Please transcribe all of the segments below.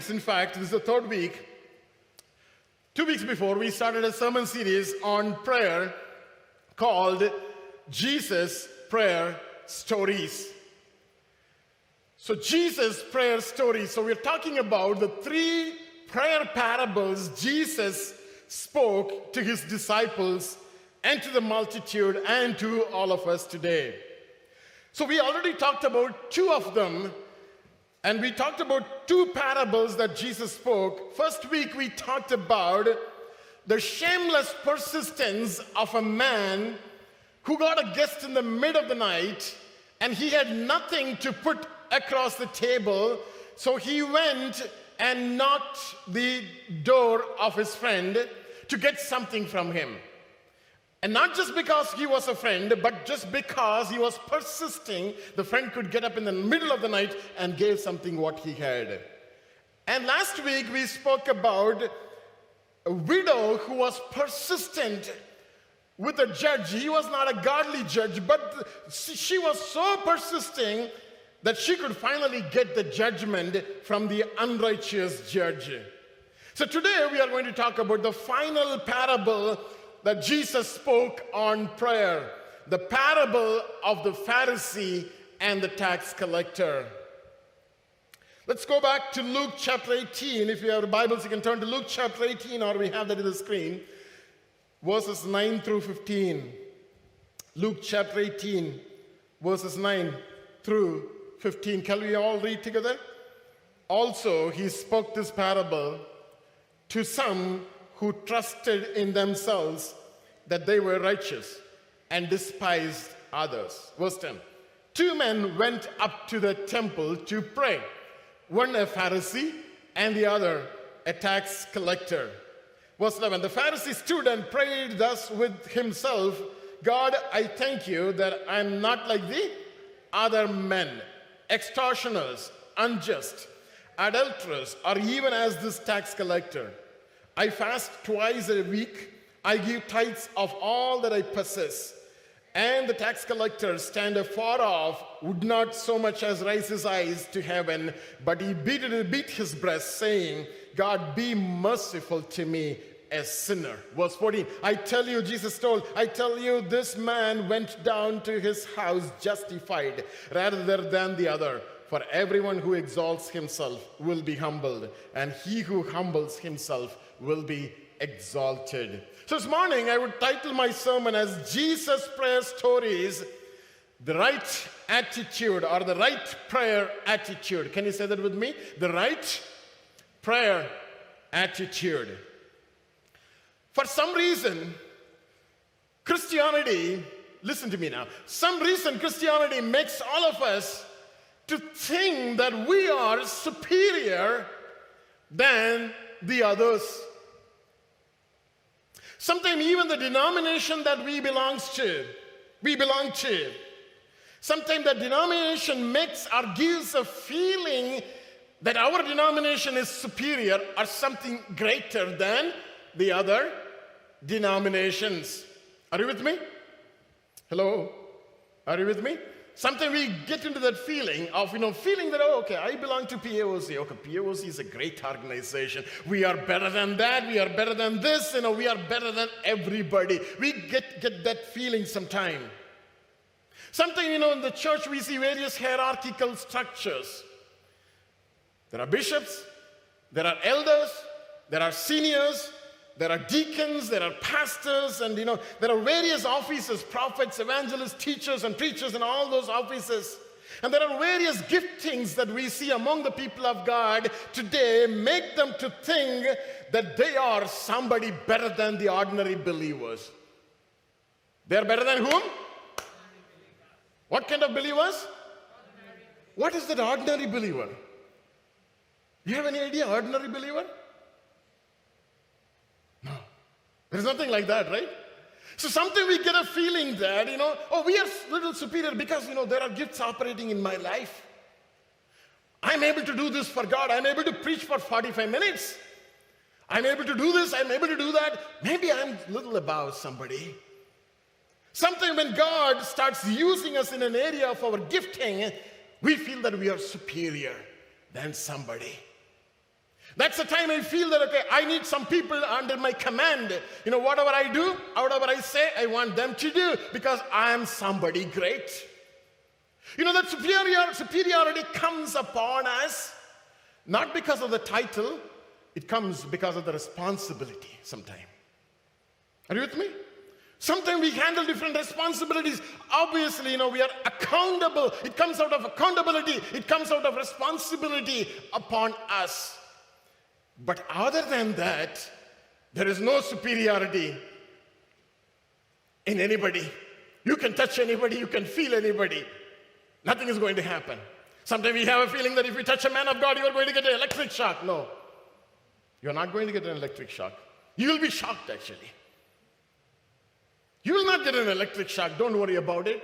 weeks, in fact, this is the third week. Two weeks before, we started a sermon series on prayer called Jesus Prayer Stories. So, Jesus' prayer stories. So, we're talking about the three prayer parables Jesus spoke to his disciples and to the multitude and to all of us today. So, we already talked about two of them, and we talked about two parables that Jesus spoke. First week, we talked about the shameless persistence of a man who got a guest in the mid of the night and he had nothing to put across the table. So he went and knocked the door of his friend to get something from him. And not just because he was a friend, but just because he was persisting, the friend could get up in the middle of the night and gave something what he had. And last week we spoke about a widow who was persistent with a judge. He was not a godly judge, but she was so persisting that she could finally get the judgment from the unrighteous judge. So today we are going to talk about the final parable that Jesus spoke on prayer the parable of the Pharisee and the tax collector. Let's go back to Luke chapter 18. If you have Bibles, you can turn to Luke chapter 18, or we have that in the screen, verses 9 through 15. Luke chapter 18, verses 9 through 15. Can we all read together? Also, he spoke this parable to some who trusted in themselves that they were righteous and despised others. Verse 10 Two men went up to the temple to pray, one a Pharisee and the other a tax collector. Verse 11 The Pharisee stood and prayed thus with himself God, I thank you that I'm not like the other men extortioners, unjust, adulterers, or even as this tax collector. I fast twice a week. I give tithes of all that I possess. And the tax collector, stand afar off, would not so much as raise his eyes to heaven, but he beat, beat his breast, saying, God, be merciful to me, a sinner. Verse 14 I tell you, Jesus told, I tell you, this man went down to his house justified rather than the other. For everyone who exalts himself will be humbled, and he who humbles himself will be exalted. So this morning, I would title my sermon as Jesus' Prayer Stories The Right Attitude or the Right Prayer Attitude. Can you say that with me? The Right Prayer Attitude. For some reason, Christianity, listen to me now, some reason Christianity makes all of us to think that we are superior than the others. Sometimes even the denomination that we belongs to, we belong to, sometimes the denomination makes or gives a feeling that our denomination is superior or something greater than the other denominations. Are you with me? Hello? Are you with me? Sometimes we get into that feeling of, you know, feeling that, oh, okay, I belong to PAOC. Okay, PAOC is a great organization. We are better than that. We are better than this. You know, we are better than everybody. We get, get that feeling sometime. Sometimes, you know, in the church we see various hierarchical structures. There are bishops, there are elders, there are seniors, there are deacons, there are pastors, and you know, there are various offices prophets, evangelists, teachers, and preachers, and all those offices. And there are various giftings that we see among the people of God today, make them to think that they are somebody better than the ordinary believers. They're better than whom? What kind of believers? What is that ordinary believer? You have any idea, ordinary believer? There's nothing like that, right? So something we get a feeling that, you know, oh, we are little superior because, you know, there are gifts operating in my life. I'm able to do this for God. I'm able to preach for 45 minutes. I'm able to do this. I'm able to do that. Maybe I'm little above somebody. Something when God starts using us in an area of our gifting, we feel that we are superior. than somebody. That's the time I feel that, okay, I need some people under my command. You know, whatever I do, whatever I say, I want them to do because I am somebody great. You know, that superior, superiority comes upon us not because of the title, it comes because of the responsibility sometimes. Are you with me? Sometimes we handle different responsibilities. Obviously, you know, we are accountable. It comes out of accountability, it comes out of responsibility upon us. But other than that, there is no superiority in anybody. You can touch anybody, you can feel anybody. Nothing is going to happen. Sometimes we have a feeling that if you touch a man of God, you are going to get an electric shock. No, you're not going to get an electric shock. You will be shocked, actually. You will not get an electric shock. Don't worry about it.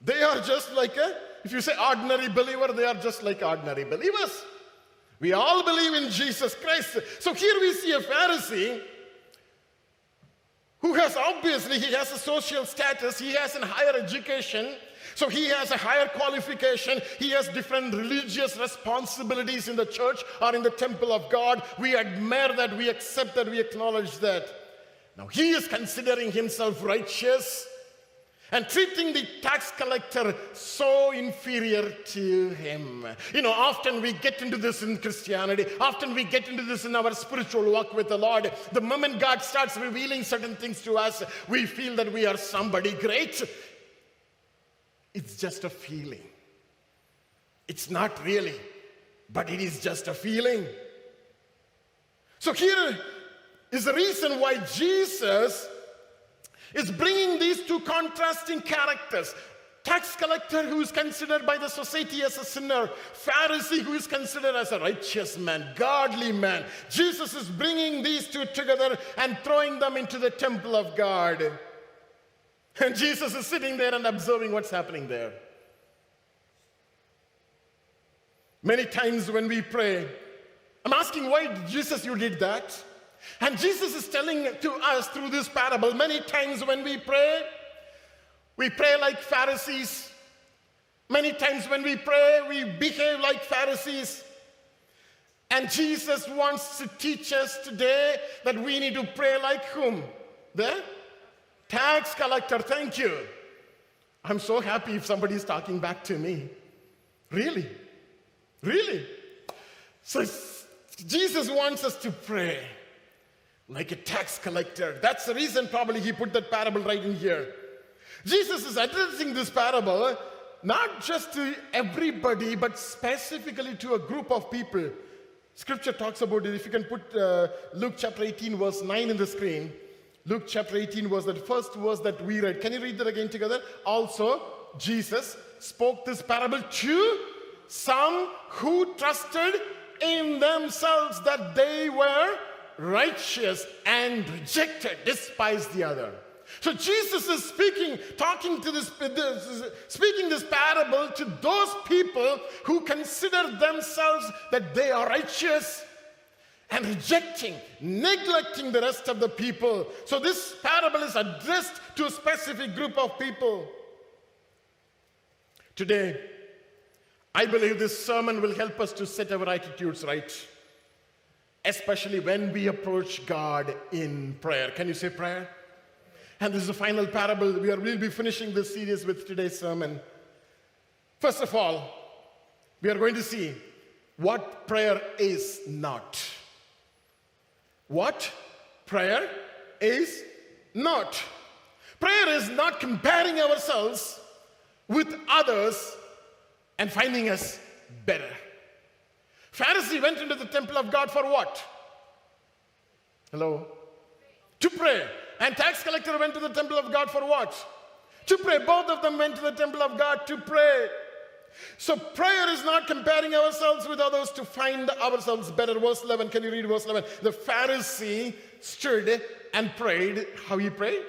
They are just like a, if you say ordinary believer, they are just like ordinary believers. We all believe in Jesus Christ. So here we see a Pharisee who has obviously he has a social status, he has a higher education, so he has a higher qualification, he has different religious responsibilities in the church or in the temple of God. We admire that, we accept that, we acknowledge that. Now he is considering himself righteous and treating the tax collector so inferior to him. You know, often we get into this in Christianity, often we get into this in our spiritual walk with the Lord. The moment God starts revealing certain things to us, we feel that we are somebody great. It's just a feeling. It's not really, but it is just a feeling. So here is the reason why Jesus is bringing these two contrasting characters tax collector who is considered by the society as a sinner, Pharisee who is considered as a righteous man, godly man. Jesus is bringing these two together and throwing them into the temple of God. And Jesus is sitting there and observing what's happening there. Many times when we pray, I'm asking why, Jesus, you did that? And Jesus is telling to us through this parable many times when we pray, we pray like Pharisees. Many times when we pray, we behave like Pharisees. And Jesus wants to teach us today that we need to pray like whom? The tax collector. Thank you. I'm so happy if somebody is talking back to me. Really? Really? So Jesus wants us to pray like a tax collector. That's the reason probably he put that parable right in here. Jesus is addressing this parable not just to everybody, but specifically to a group of people. Scripture talks about it. If you can put uh, Luke chapter 18, verse 9 in the screen. Luke chapter 18 was that first verse that we read. Can you read that again together? Also, Jesus spoke this parable to some who trusted in themselves that they were righteous and rejected, despised the other. So Jesus is speaking, talking to this, this, speaking this parable to those people who consider themselves that they are righteous and rejecting, neglecting the rest of the people. So this parable is addressed to a specific group of people. Today, I believe this sermon will help us to set our attitudes right especially when we approach God in prayer. Can you say prayer? And this is the final parable. We are, we'll be finishing this series with today's sermon. First of all, we are going to see what prayer is not. What prayer is not. Prayer is not comparing ourselves with others and finding us better. Pharisee went into the temple of God for what? Hello? To pray. And tax collector went to the temple of God for what? To pray. Both of them went to the temple of God to pray. So prayer is not comparing ourselves with others to find ourselves better. Verse 11, can you read verse 11? The Pharisee stood and prayed. How he prayed?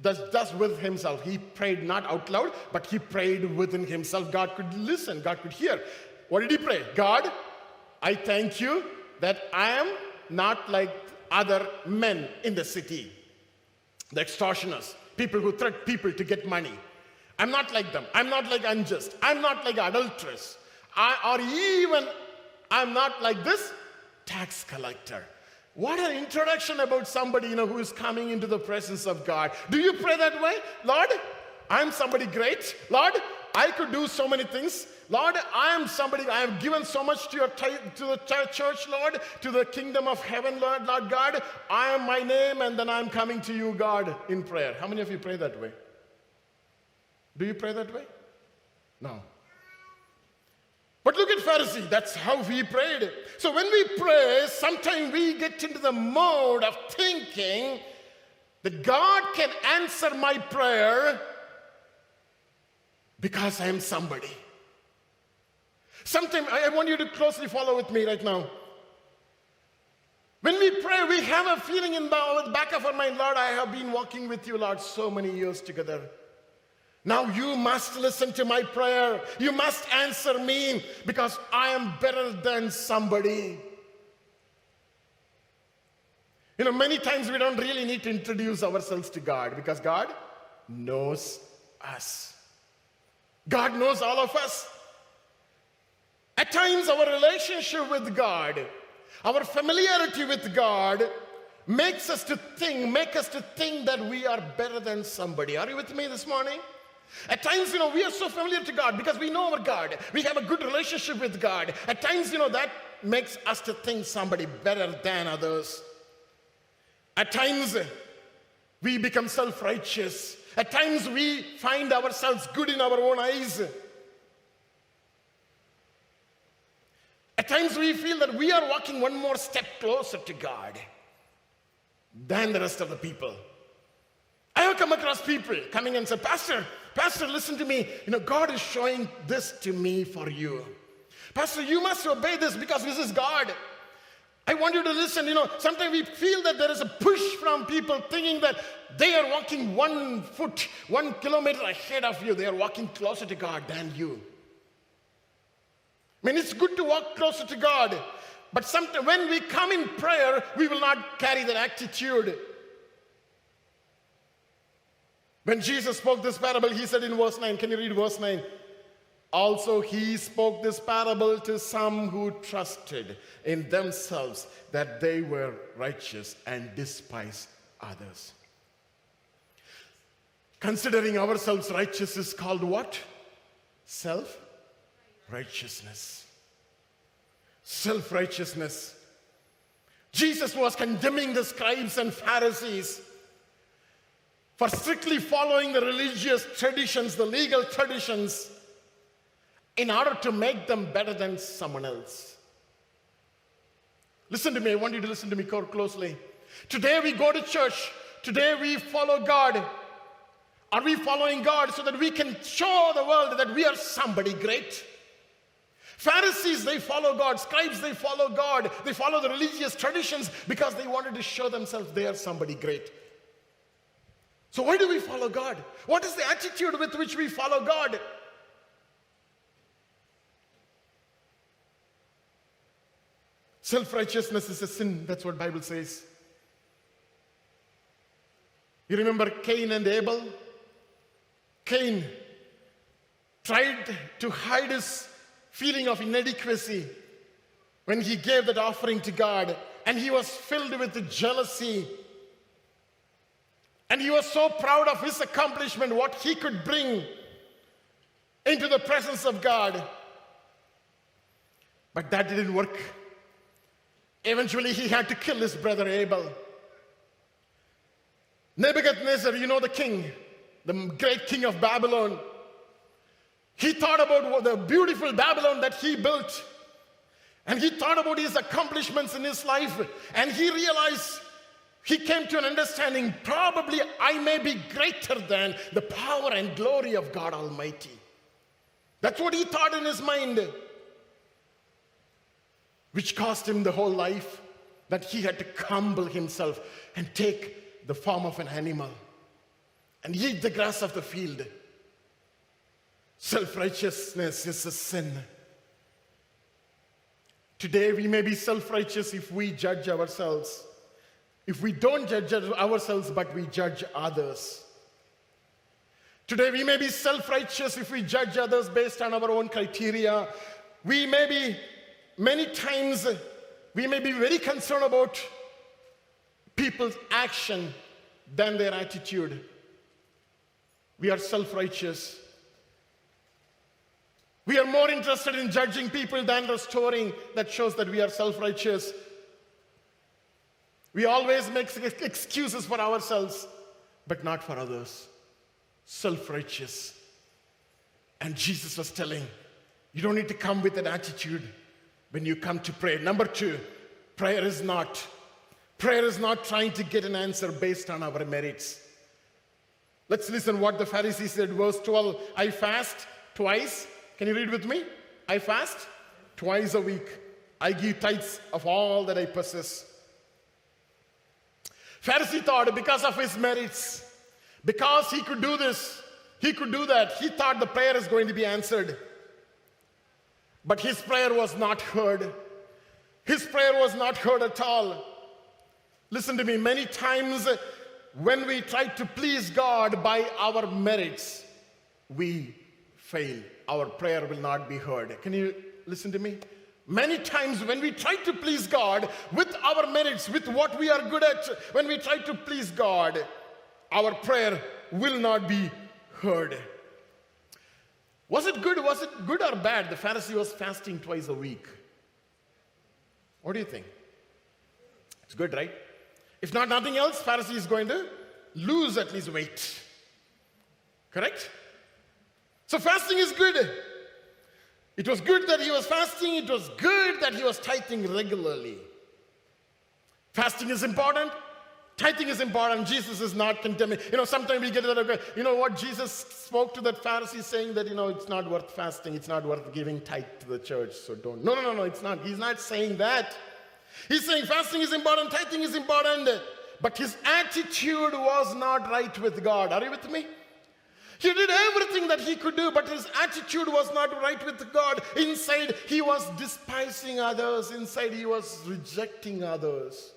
Thus, thus with himself. He prayed not out loud, but he prayed within himself. God could listen, God could hear. What did he pray? God, I thank you that I am not like other men in the city, the extortioners, people who threat people to get money. I'm not like them. I'm not like unjust. I'm not like adulteress. I, or even I'm not like this tax collector. What an introduction about somebody you know who is coming into the presence of God. Do you pray that way? Lord, I'm somebody great. Lord, I could do so many things. Lord, I am somebody, I have given so much to, your to the church, Lord, to the kingdom of heaven, Lord, Lord God. I am my name, and then I'm coming to you, God, in prayer. How many of you pray that way? Do you pray that way? No. But look at Pharisee, that's how he prayed. So when we pray, sometimes we get into the mode of thinking that God can answer my prayer because I am somebody. Sometimes I want you to closely follow with me right now. When we pray, we have a feeling in the back of our mind, Lord, I have been walking with you, Lord, so many years together. Now you must listen to my prayer. You must answer me because I am better than somebody. You know, many times we don't really need to introduce ourselves to God because God knows us. God knows all of us. At times, our relationship with God, our familiarity with God, makes us to think, make us to think that we are better than somebody. Are you with me this morning? At times, you know, we are so familiar to God because we know our God. We have a good relationship with God. At times, you know, that makes us to think somebody better than others. At times, we become self righteous. At times, we find ourselves good in our own eyes. At times, we feel that we are walking one more step closer to God than the rest of the people. I have come across people coming and say, Pastor, Pastor, listen to me. You know, God is showing this to me for you. Pastor, you must obey this because this is God. I want you to listen. You know, sometimes we feel that there is a push from people thinking that they are walking one foot, one kilometer ahead of you. They are walking closer to God than you. I mean, it's good to walk closer to God, but sometimes when we come in prayer, we will not carry that attitude. When Jesus spoke this parable, he said in verse 9, can you read verse 9? Also, he spoke this parable to some who trusted in themselves that they were righteous and despised others. Considering ourselves righteous is called what? Self righteousness. Self righteousness. Jesus was condemning the scribes and Pharisees for strictly following the religious traditions, the legal traditions, in order to make them better than someone else. Listen to me, I want you to listen to me closely. Today we go to church, today we follow God. Are we following God so that we can show the world that we are somebody great? Pharisees, they follow God. Scribes, they follow God. They follow the religious traditions because they wanted to show themselves they are somebody great. So, why do we follow God? What is the attitude with which we follow God? Self-righteousness is a sin. That's what Bible says. You remember Cain and Abel? Cain tried to hide his feeling of inadequacy when he gave that offering to God, and he was filled with jealousy and he was so proud of his accomplishment, what he could bring into the presence of God. But that didn't work. Eventually, he had to kill his brother Abel. Nebuchadnezzar, you know the king, the great king of Babylon, he thought about the beautiful Babylon that he built. And he thought about his accomplishments in his life. And he realized he came to an understanding probably I may be greater than the power and glory of God Almighty. That's what he thought in his mind, which cost him the whole life that he had to humble himself and take the form of an animal and eat the grass of the field. Self righteousness is a sin. Today, we may be self righteous if we judge ourselves. If we don't judge ourselves, but we judge others. Today, we may be self righteous if we judge others based on our own criteria, We may be, many times, uh, we may be very concerned about people's action than their attitude. We are self righteous. We are more interested in judging people than restoring that shows that we are self righteous. We always make excuses for ourselves, but not for others. Self righteous. And Jesus was telling, you don't need to come with an attitude when you come to pray. Number two, prayer is not. Prayer is not trying to get an answer based on our merits. Let's listen what the Pharisees said, verse 12. I fast twice. Can you read with me? I fast twice a week. I give tithes of all that I possess. Pharisee thought because of his merits, because he could do this, he could do that, he thought the prayer is going to be answered. But his prayer was not heard. His prayer was not heard at all. Listen to me, many times when we try to please God by our merits, we fail. Our prayer will not be heard. Can you listen to me? Many times when we try to please God with our merits, with what we are good at, when we try to please God, our prayer will not be heard. Was it good? Was it good or bad? The Pharisee was fasting twice a week. What do you think? It's good, right? If not nothing else, Pharisee is going to lose at least weight. Correct? So fasting is good. It was good that he was fasting, it was good that he was tithing regularly. Fasting is important, tithing is important. Jesus is not condemning. You know, sometimes we get that, you know what, Jesus spoke to that Pharisee saying that, you know, it's not worth fasting, it's not worth giving tithe to the church, so don't. No, no, no, no, it's not. He's not saying that. He's saying fasting is important, tithing is important, but his attitude was not right with God. Are you with me? He did everything that he could do, but his attitude was not right with God. Inside, he was despising others, inside, he was rejecting others.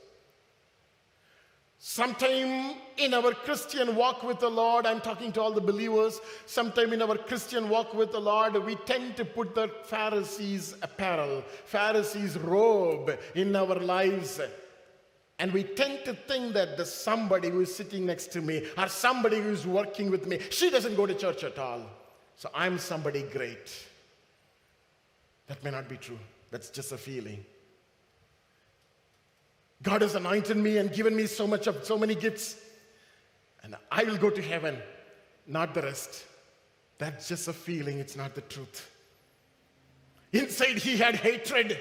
Sometime in our Christian walk with the Lord, I'm talking to all the believers, sometime in our Christian walk with the Lord, we tend to put the Pharisees' apparel, Pharisees' robe in our lives. And we tend to think that there's somebody who is sitting next to me or somebody who is working with me. She doesn't go to church at all. So I'm somebody great. That may not be true. That's just a feeling. God has anointed me and given me so much of so many gifts. And I will go to heaven, not the rest. That's just a feeling, it's not the truth. Inside, he had hatred.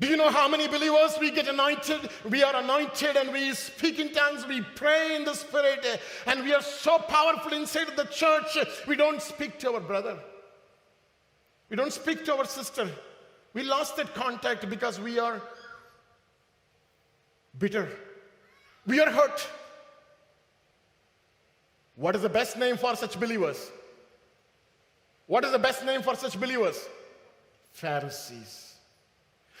Do you know how many believers we get anointed? We are anointed and we speak in tongues, we pray in the Spirit, and we are so powerful inside the church, we don't speak to our brother. We don't speak to our sister. We lost that contact because we are bitter. We are hurt. What is the best name for such believers? What is the best name for such believers? Pharisees.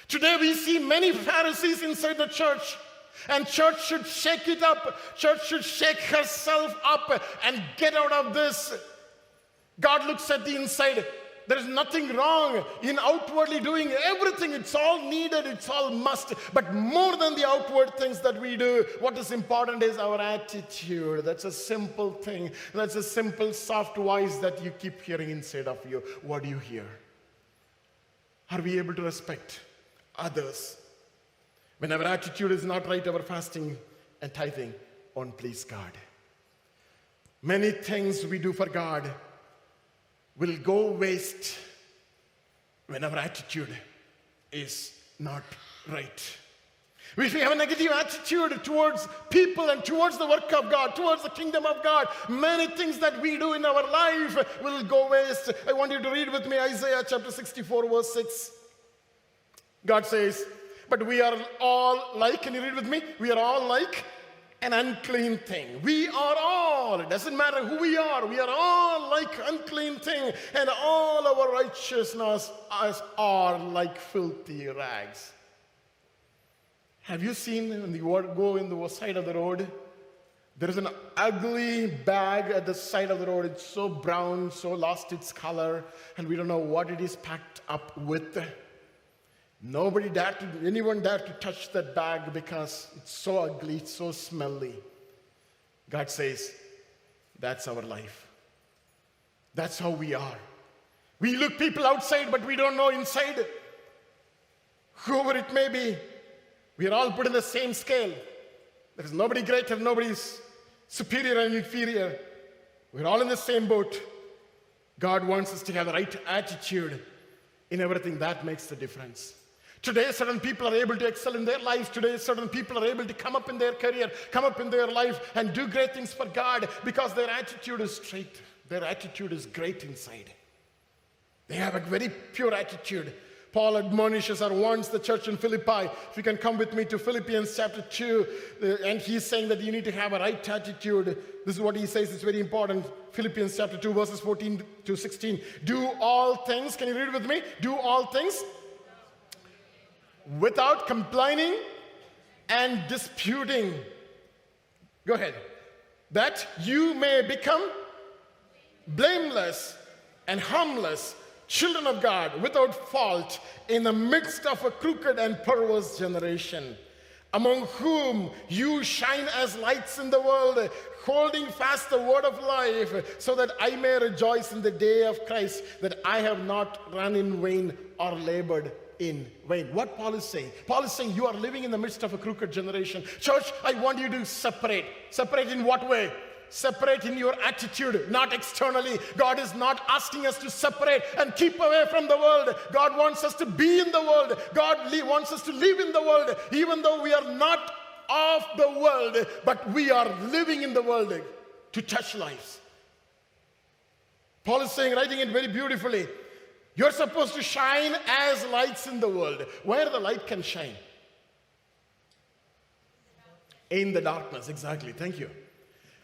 Today we see many Pharisees inside the church. And church should shake it up. Church should shake herself up and get out of this. God looks at the inside. There is nothing wrong in outwardly doing everything. It's all needed, it's all must. But more than the outward things that we do, what is important is our attitude. That's a simple thing. That's a simple, soft voice that you keep hearing inside of you. What do you hear? Are we able to respect others? When our attitude is not right, our fasting and tithing won't please God. Many things we do for God will go waste when our attitude is not right. If we have a negative attitude towards people and towards the work of God, towards the kingdom of God, many things that we do in our life will go waste. I want you to read with me Isaiah chapter 64, verse 6. God says, But we are all like, can you read with me? We are all like an unclean thing. We are all, it doesn't matter who we are, we are all like unclean thing, and all our righteousness us are like filthy rags. Have you seen when you go in the side of the road, There is an ugly bag at the side of the road. It's so brown, so lost its color, and we don't know what it is packed up with. Nobody dared to, anyone dared to touch that bag because it's so ugly, it's so smelly. God says, that's our life. That's how we are. We look people outside, but we don't know inside. Whoever it may be, we are all put in the same scale. There is nobody greater, nobody's superior and inferior. We're all in the same boat. God wants us to have the right attitude in everything that makes the difference. Today, certain people are able to excel in their lives. Today, certain people are able to come up in their career, come up in their life, and do great things for God because their attitude is straight. Their attitude is great inside. They have a very pure attitude. Paul admonishes or warns the church in Philippi. If you can come with me to Philippians chapter 2, uh, and he's saying that you need to have a right attitude. This is what he says, it's very important. Philippians chapter 2, verses 14 to 16. Do all things, can you read it with me? Do all things without complaining and disputing. Go ahead. That you may become blameless and harmless children of God without fault in the midst of a crooked and perverse generation, among whom you shine as lights in the world, holding fast the word of life, so that I may rejoice in the day of Christ, that I have not run in vain or labored in vain. What Paul is saying? Paul is saying you are living in the midst of a crooked generation. Church, I want you to separate. Separate in what way? separate in your attitude, not externally. God is not asking us to separate and keep away from the world. God wants us to be in the world. God wants us to live in the world, even though we are not of the world, but we are living in the world to touch lives. Paul is saying, writing it very beautifully. You're supposed to shine as lights in the world. Where the light can shine? In the darkness, exactly. Thank you.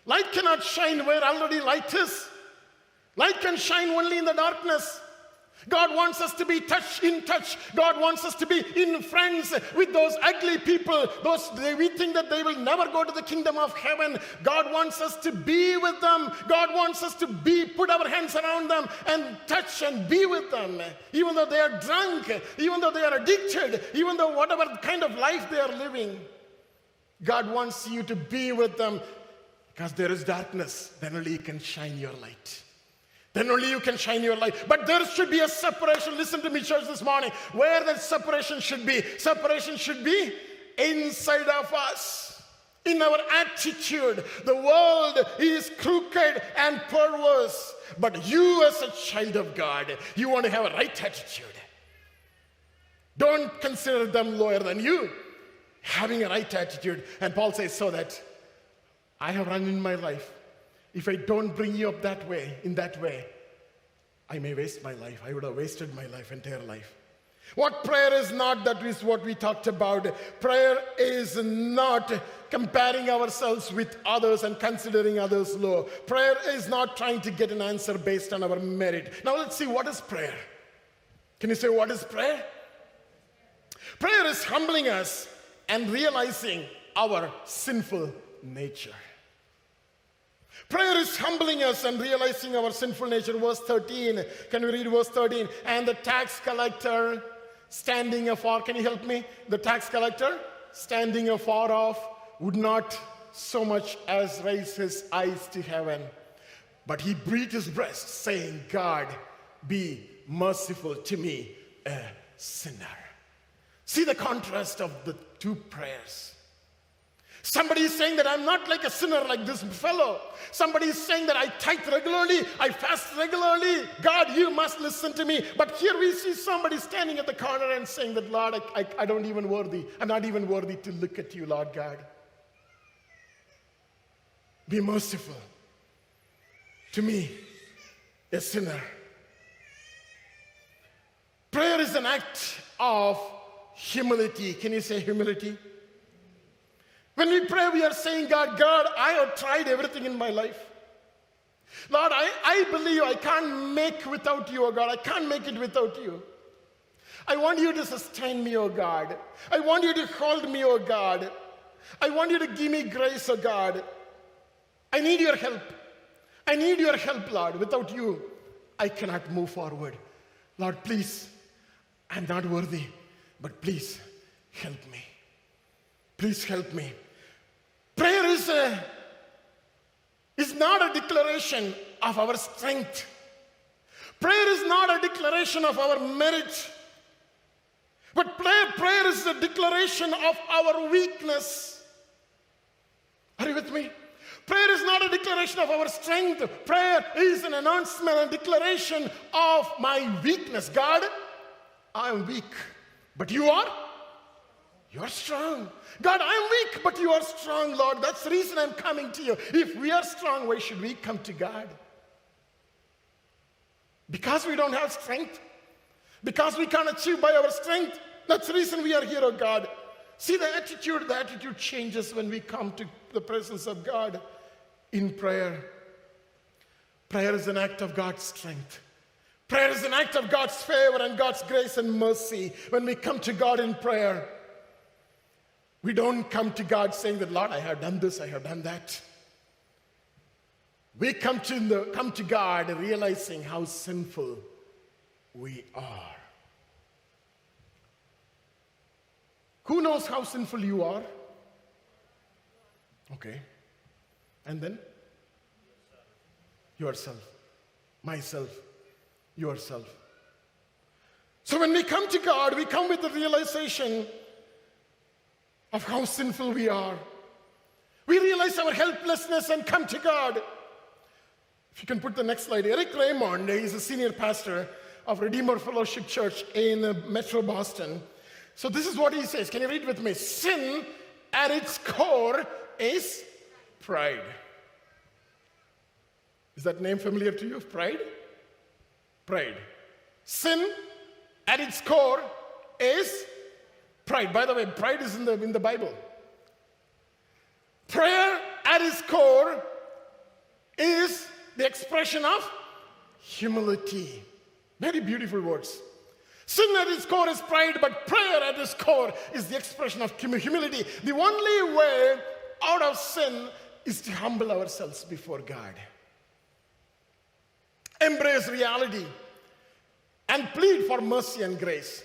Light cannot shine where already light is. Light can shine only in the darkness. God wants us to be touch in touch. God wants us to be in friends with those ugly people. Those they, we think that they will never go to the kingdom of heaven. God wants us to be with them. God wants us to be put our hands around them and touch and be with them. Even though they are drunk, even though they are addicted, even though whatever kind of life they are living. God wants you to be with them because there is darkness, then only can shine your light. Then only you can shine your light. But there should be a separation. Listen to me, church, this morning. Where that separation should be. Separation should be inside of us. In our attitude. The world is crooked and perverse. But you, as a child of God, you want to have a right attitude. Don't consider them lower than you. Having a right attitude. And Paul says, so that I have run in my life. If I don't bring you up that way, in that way, I may waste my life. I would have wasted my life, entire life. What prayer is not, that is what we talked about. Prayer is not comparing ourselves with others and considering others low. Prayer is not trying to get an answer based on our merit. Now let's see what is prayer. Can you say what is prayer? Prayer is humbling us and realizing our sinful nature. Prayer is humbling us and realizing our sinful nature. Verse 13. Can we read verse 13? And the tax collector standing afar, can you help me? The tax collector standing afar off would not so much as raise his eyes to heaven, but he beat his breast, saying, God, be merciful to me, a sinner. See the contrast of the two prayers. Somebody is saying that I'm not like a sinner like this fellow. Somebody is saying that I tithe regularly, I fast regularly. God, you must listen to me. But here we see somebody standing at the corner and saying that, Lord, I, I, I don't even worthy. I'm not even worthy to look at you, Lord God. Be merciful to me, a sinner. Prayer is an act of humility. Can you say humility? When we pray, we are saying, God, God, I have tried everything in my life. Lord, I, I believe I can't make without you, God. I can't make it without you. I want you to sustain me, oh God. I want you to hold me, oh God. I want you to give me grace, oh God. I need your help. I need your help, Lord. Without you, I cannot move forward. Lord, please, I'm not worthy, but please help me. Please help me. Prayer is, a, is not a declaration of our strength. Prayer is not a declaration of our merit. But prayer, prayer is a declaration of our weakness. Are you with me? Prayer is not a declaration of our strength. Prayer is an announcement and declaration of my weakness. God, I am weak, but you are? You are strong. God, I am weak, but you are strong, Lord. That's the reason I'm coming to you. If we are strong, why should we come to God? Because we don't have strength? Because we can't achieve by our strength? That's the reason we are here, oh God. See the attitude, the attitude changes when we come to the presence of God in prayer. Prayer is an act of God's strength. Prayer is an act of God's favor and God's grace and mercy. When we come to God in prayer, we don't come to God saying that, Lord, I have done this, I have done that. We come to, the, come to God realizing how sinful we are. Who knows how sinful you are? Okay. And then? Yourself. Myself. Yourself. So when we come to God, we come with the realization of how sinful we are. We realize our helplessness and come to God. If you can put the next slide, Erik Raymond, he's a senior pastor of Redeemer Fellowship Church in uh, Metro Boston. So this is what he says. Can you read with me? Sin at its core is pride. Is that name familiar to you? Pride? Pride. Sin at its core is pride. By the way, pride is in the, in the Bible. Prayer at its core is the expression of humility. Very beautiful words. Sin at its core is pride, but prayer at its core is the expression of humility. The only way out of sin is to humble ourselves before God. Embrace reality and plead for mercy and grace.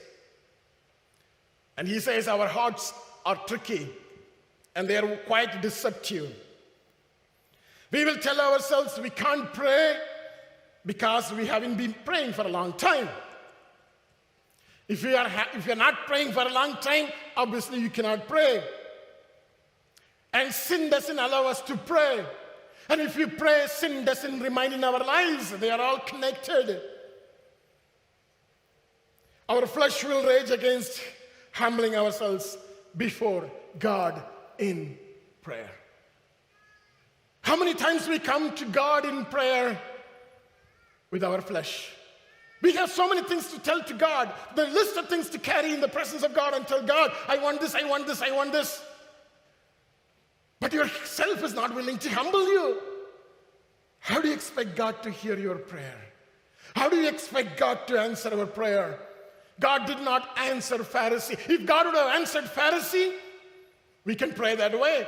And he says our hearts are tricky and they are quite deceptive. We will tell ourselves we can't pray because we haven't been praying for a long time. If you, are if you're not praying for a long time, obviously you cannot pray. And sin doesn't allow us to pray. And if you pray, sin doesn't remain in our lives. They are all connected. Our flesh will rage against humbling ourselves before God in prayer. How many times we come to God in prayer with our flesh? We have so many things to tell to God, the list of things to carry in the presence of God and tell God, I want this, I want this, I want this. But yourself is not willing to humble you. How do you expect God to hear your prayer? How do you expect God to answer our prayer? God did not answer Pharisee. If God would have answered Pharisee, we can pray that way.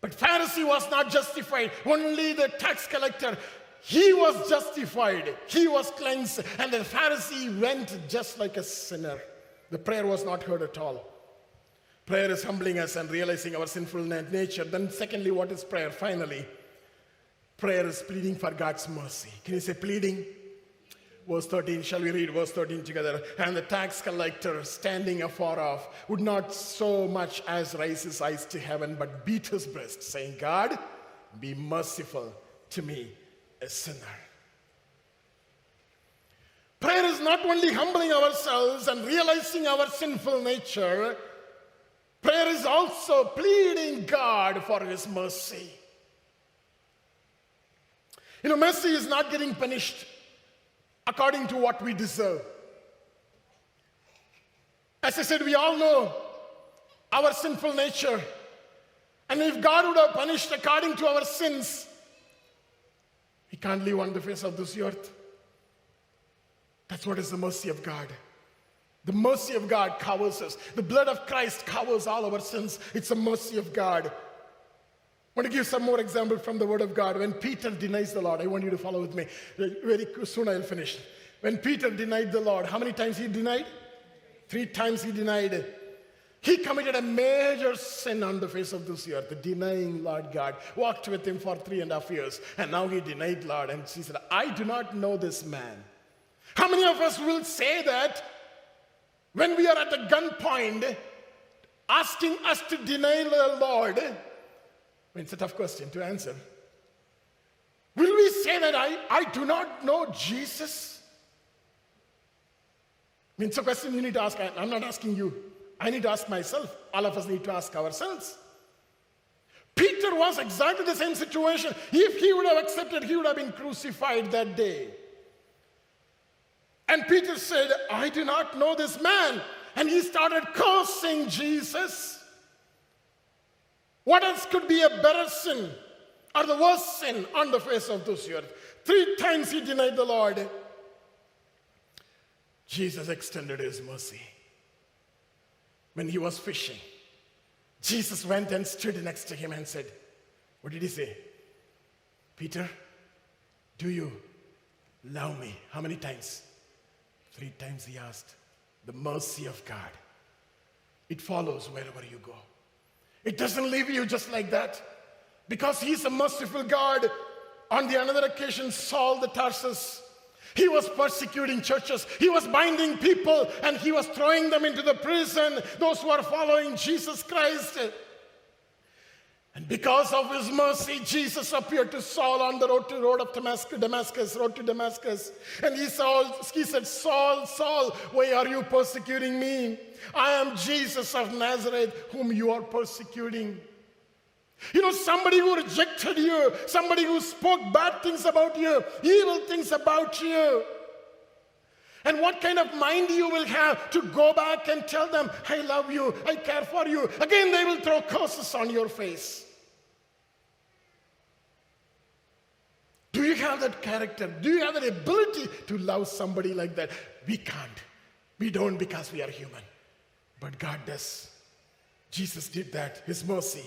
But Pharisee was not justified. Only the tax collector, he was justified. He was cleansed. And the Pharisee went just like a sinner. The prayer was not heard at all. Prayer is humbling us and realizing our sinful nature. Then, secondly, what is prayer? Finally, prayer is pleading for God's mercy. Can you say pleading? Verse 13, shall we read verse 13 together? And the tax collector, standing afar off, would not so much as raise his eyes to heaven, but beat his breast, saying, God, be merciful to me, a sinner. Prayer is not only humbling ourselves and realizing our sinful nature, Prayer is also pleading God for His mercy. You know, mercy is not getting punished according to what we deserve. As I said, we all know our sinful nature. And if God would have punished according to our sins, we can't live on the face of this earth. That's what is the mercy of God. The mercy of God covers us. The blood of Christ covers all our sins. It's the mercy of God. Want to give some more example from the Word of God. When Peter denies the Lord, I want you to follow with me. Very soon I'll finish. When Peter denied the Lord, how many times he denied? Three times he denied. He committed a major sin on the face of this earth, denying Lord God. Walked with him for three and a half years, and now he denied Lord. And he said, I do not know this man. How many of us will say that when we are at the gunpoint, asking us to deny the Lord? I mean, it's a tough question to answer. Will we say that I, I do not know Jesus? I mean, it's a question you need to ask. I'm not asking you. I need to ask myself. All of us need to ask ourselves. Peter was exactly the same situation. If he would have accepted, he would have been crucified that day. And Peter said, I do not know this man. And he started cursing Jesus. What else could be a better sin or the worst sin on the face of this earth? Three times he denied the Lord. Jesus extended his mercy. When he was fishing, Jesus went and stood next to him and said, What did he say? Peter, do you love me? How many times? Three times he asked. The mercy of God. It follows wherever you go. It doesn't leave you just like that. Because he's a merciful God. On the another occasion, Saul the Tarsus, he was persecuting churches. He was binding people and he was throwing them into the prison, those who are following Jesus Christ. And because of his mercy, Jesus appeared to Saul on the road to road of Damascus, Damascus, road to Damascus. And he, saw, he said, Saul, Saul, why are you persecuting me? I am Jesus of Nazareth, whom you are persecuting. You know, somebody who rejected you, somebody who spoke bad things about you, evil things about you. And what kind of mind you will have to go back and tell them, I love you, I care for you. Again, they will throw curses on your face. Do you have that character? Do you have that ability to love somebody like that? We can't. We don't because we are human. But God does. Jesus did that, His mercy.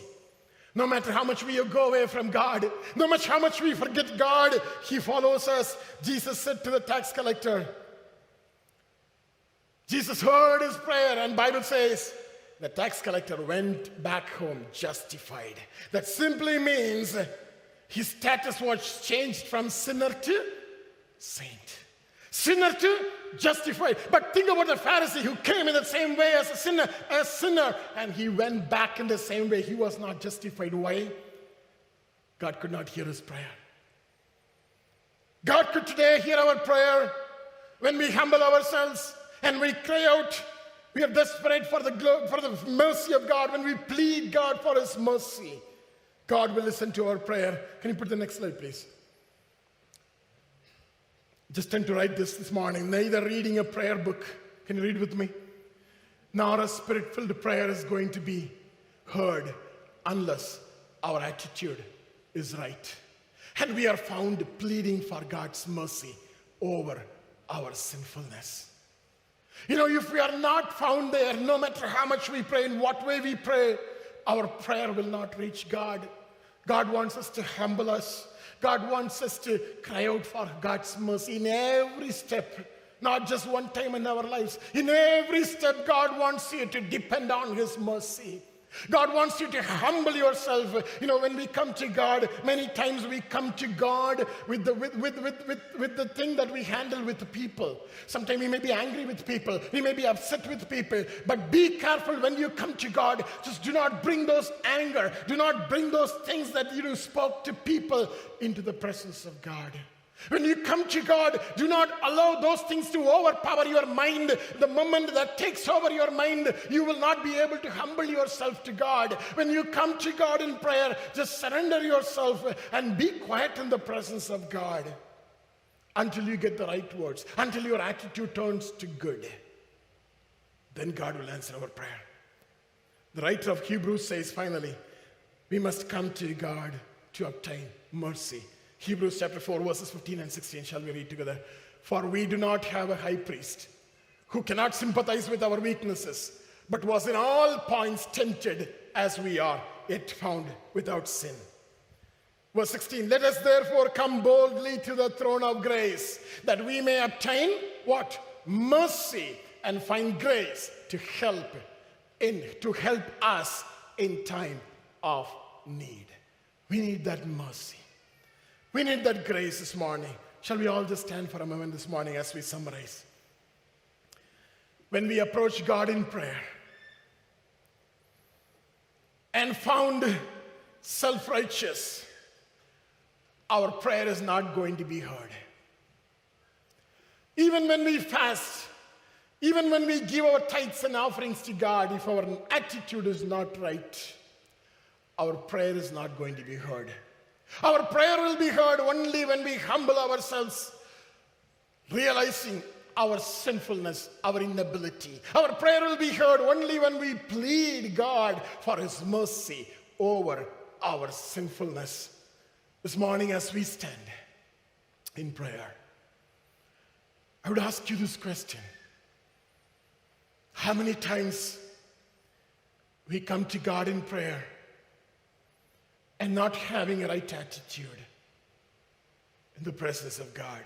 No matter how much we go away from God, no matter how much we forget God, He follows us. Jesus said to the tax collector, Jesus heard his prayer, and Bible says the tax collector went back home justified. That simply means his status was changed from sinner to saint. Sinner to justified. But think about the Pharisee who came in the same way as a sinner, a sinner, and he went back in the same way. He was not justified. Why? God could not hear his prayer. God could today hear our prayer when we humble ourselves and we cry out. We are desperate for the, for the mercy of God. When we plead God for his mercy, God will listen to our prayer. Can you put the next slide, please? Just tend to write this this morning. Neither reading a prayer book, can you read with me? Nor a spirit filled prayer is going to be heard unless our attitude is right. And we are found pleading for God's mercy over our sinfulness. You know, if we are not found there, no matter how much we pray, in what way we pray, our prayer will not reach God. God wants us to humble us. God wants us to cry out for God's mercy in every step, not just one time in our lives. In every step, God wants you to depend on His mercy. God wants you to humble yourself. You know, when we come to God, many times we come to God with the, with, with, with, with, with the thing that we handle with people. Sometimes we may be angry with people, we may be upset with people, but be careful when you come to God. Just do not bring those anger, do not bring those things that you spoke to people into the presence of God. When you come to God, do not allow those things to overpower your mind. The moment that takes over your mind, you will not be able to humble yourself to God. When you come to God in prayer, just surrender yourself and be quiet in the presence of God until you get the right words, until your attitude turns to good. Then God will answer our prayer. The writer of Hebrews says finally, we must come to God to obtain mercy Hebrews chapter 4, verses 15 and 16. Shall we read together? For we do not have a high priest who cannot sympathize with our weaknesses, but was in all points tempted as we are, yet found without sin. Verse 16, let us therefore come boldly to the throne of grace, that we may obtain what? Mercy and find grace to help in to help us in time of need. We need that mercy. We need that grace this morning. Shall we all just stand for a moment this morning as we summarize? When we approach God in prayer and found self righteous, our prayer is not going to be heard. Even when we fast, even when we give our tithes and offerings to God, if our attitude is not right, our prayer is not going to be heard. Our prayer will be heard only when we humble ourselves, realizing our sinfulness, our inability. Our prayer will be heard only when we plead God for His mercy over our sinfulness. This morning, as we stand in prayer, I would ask you this question How many times we come to God in prayer and not having a right attitude in the presence of God?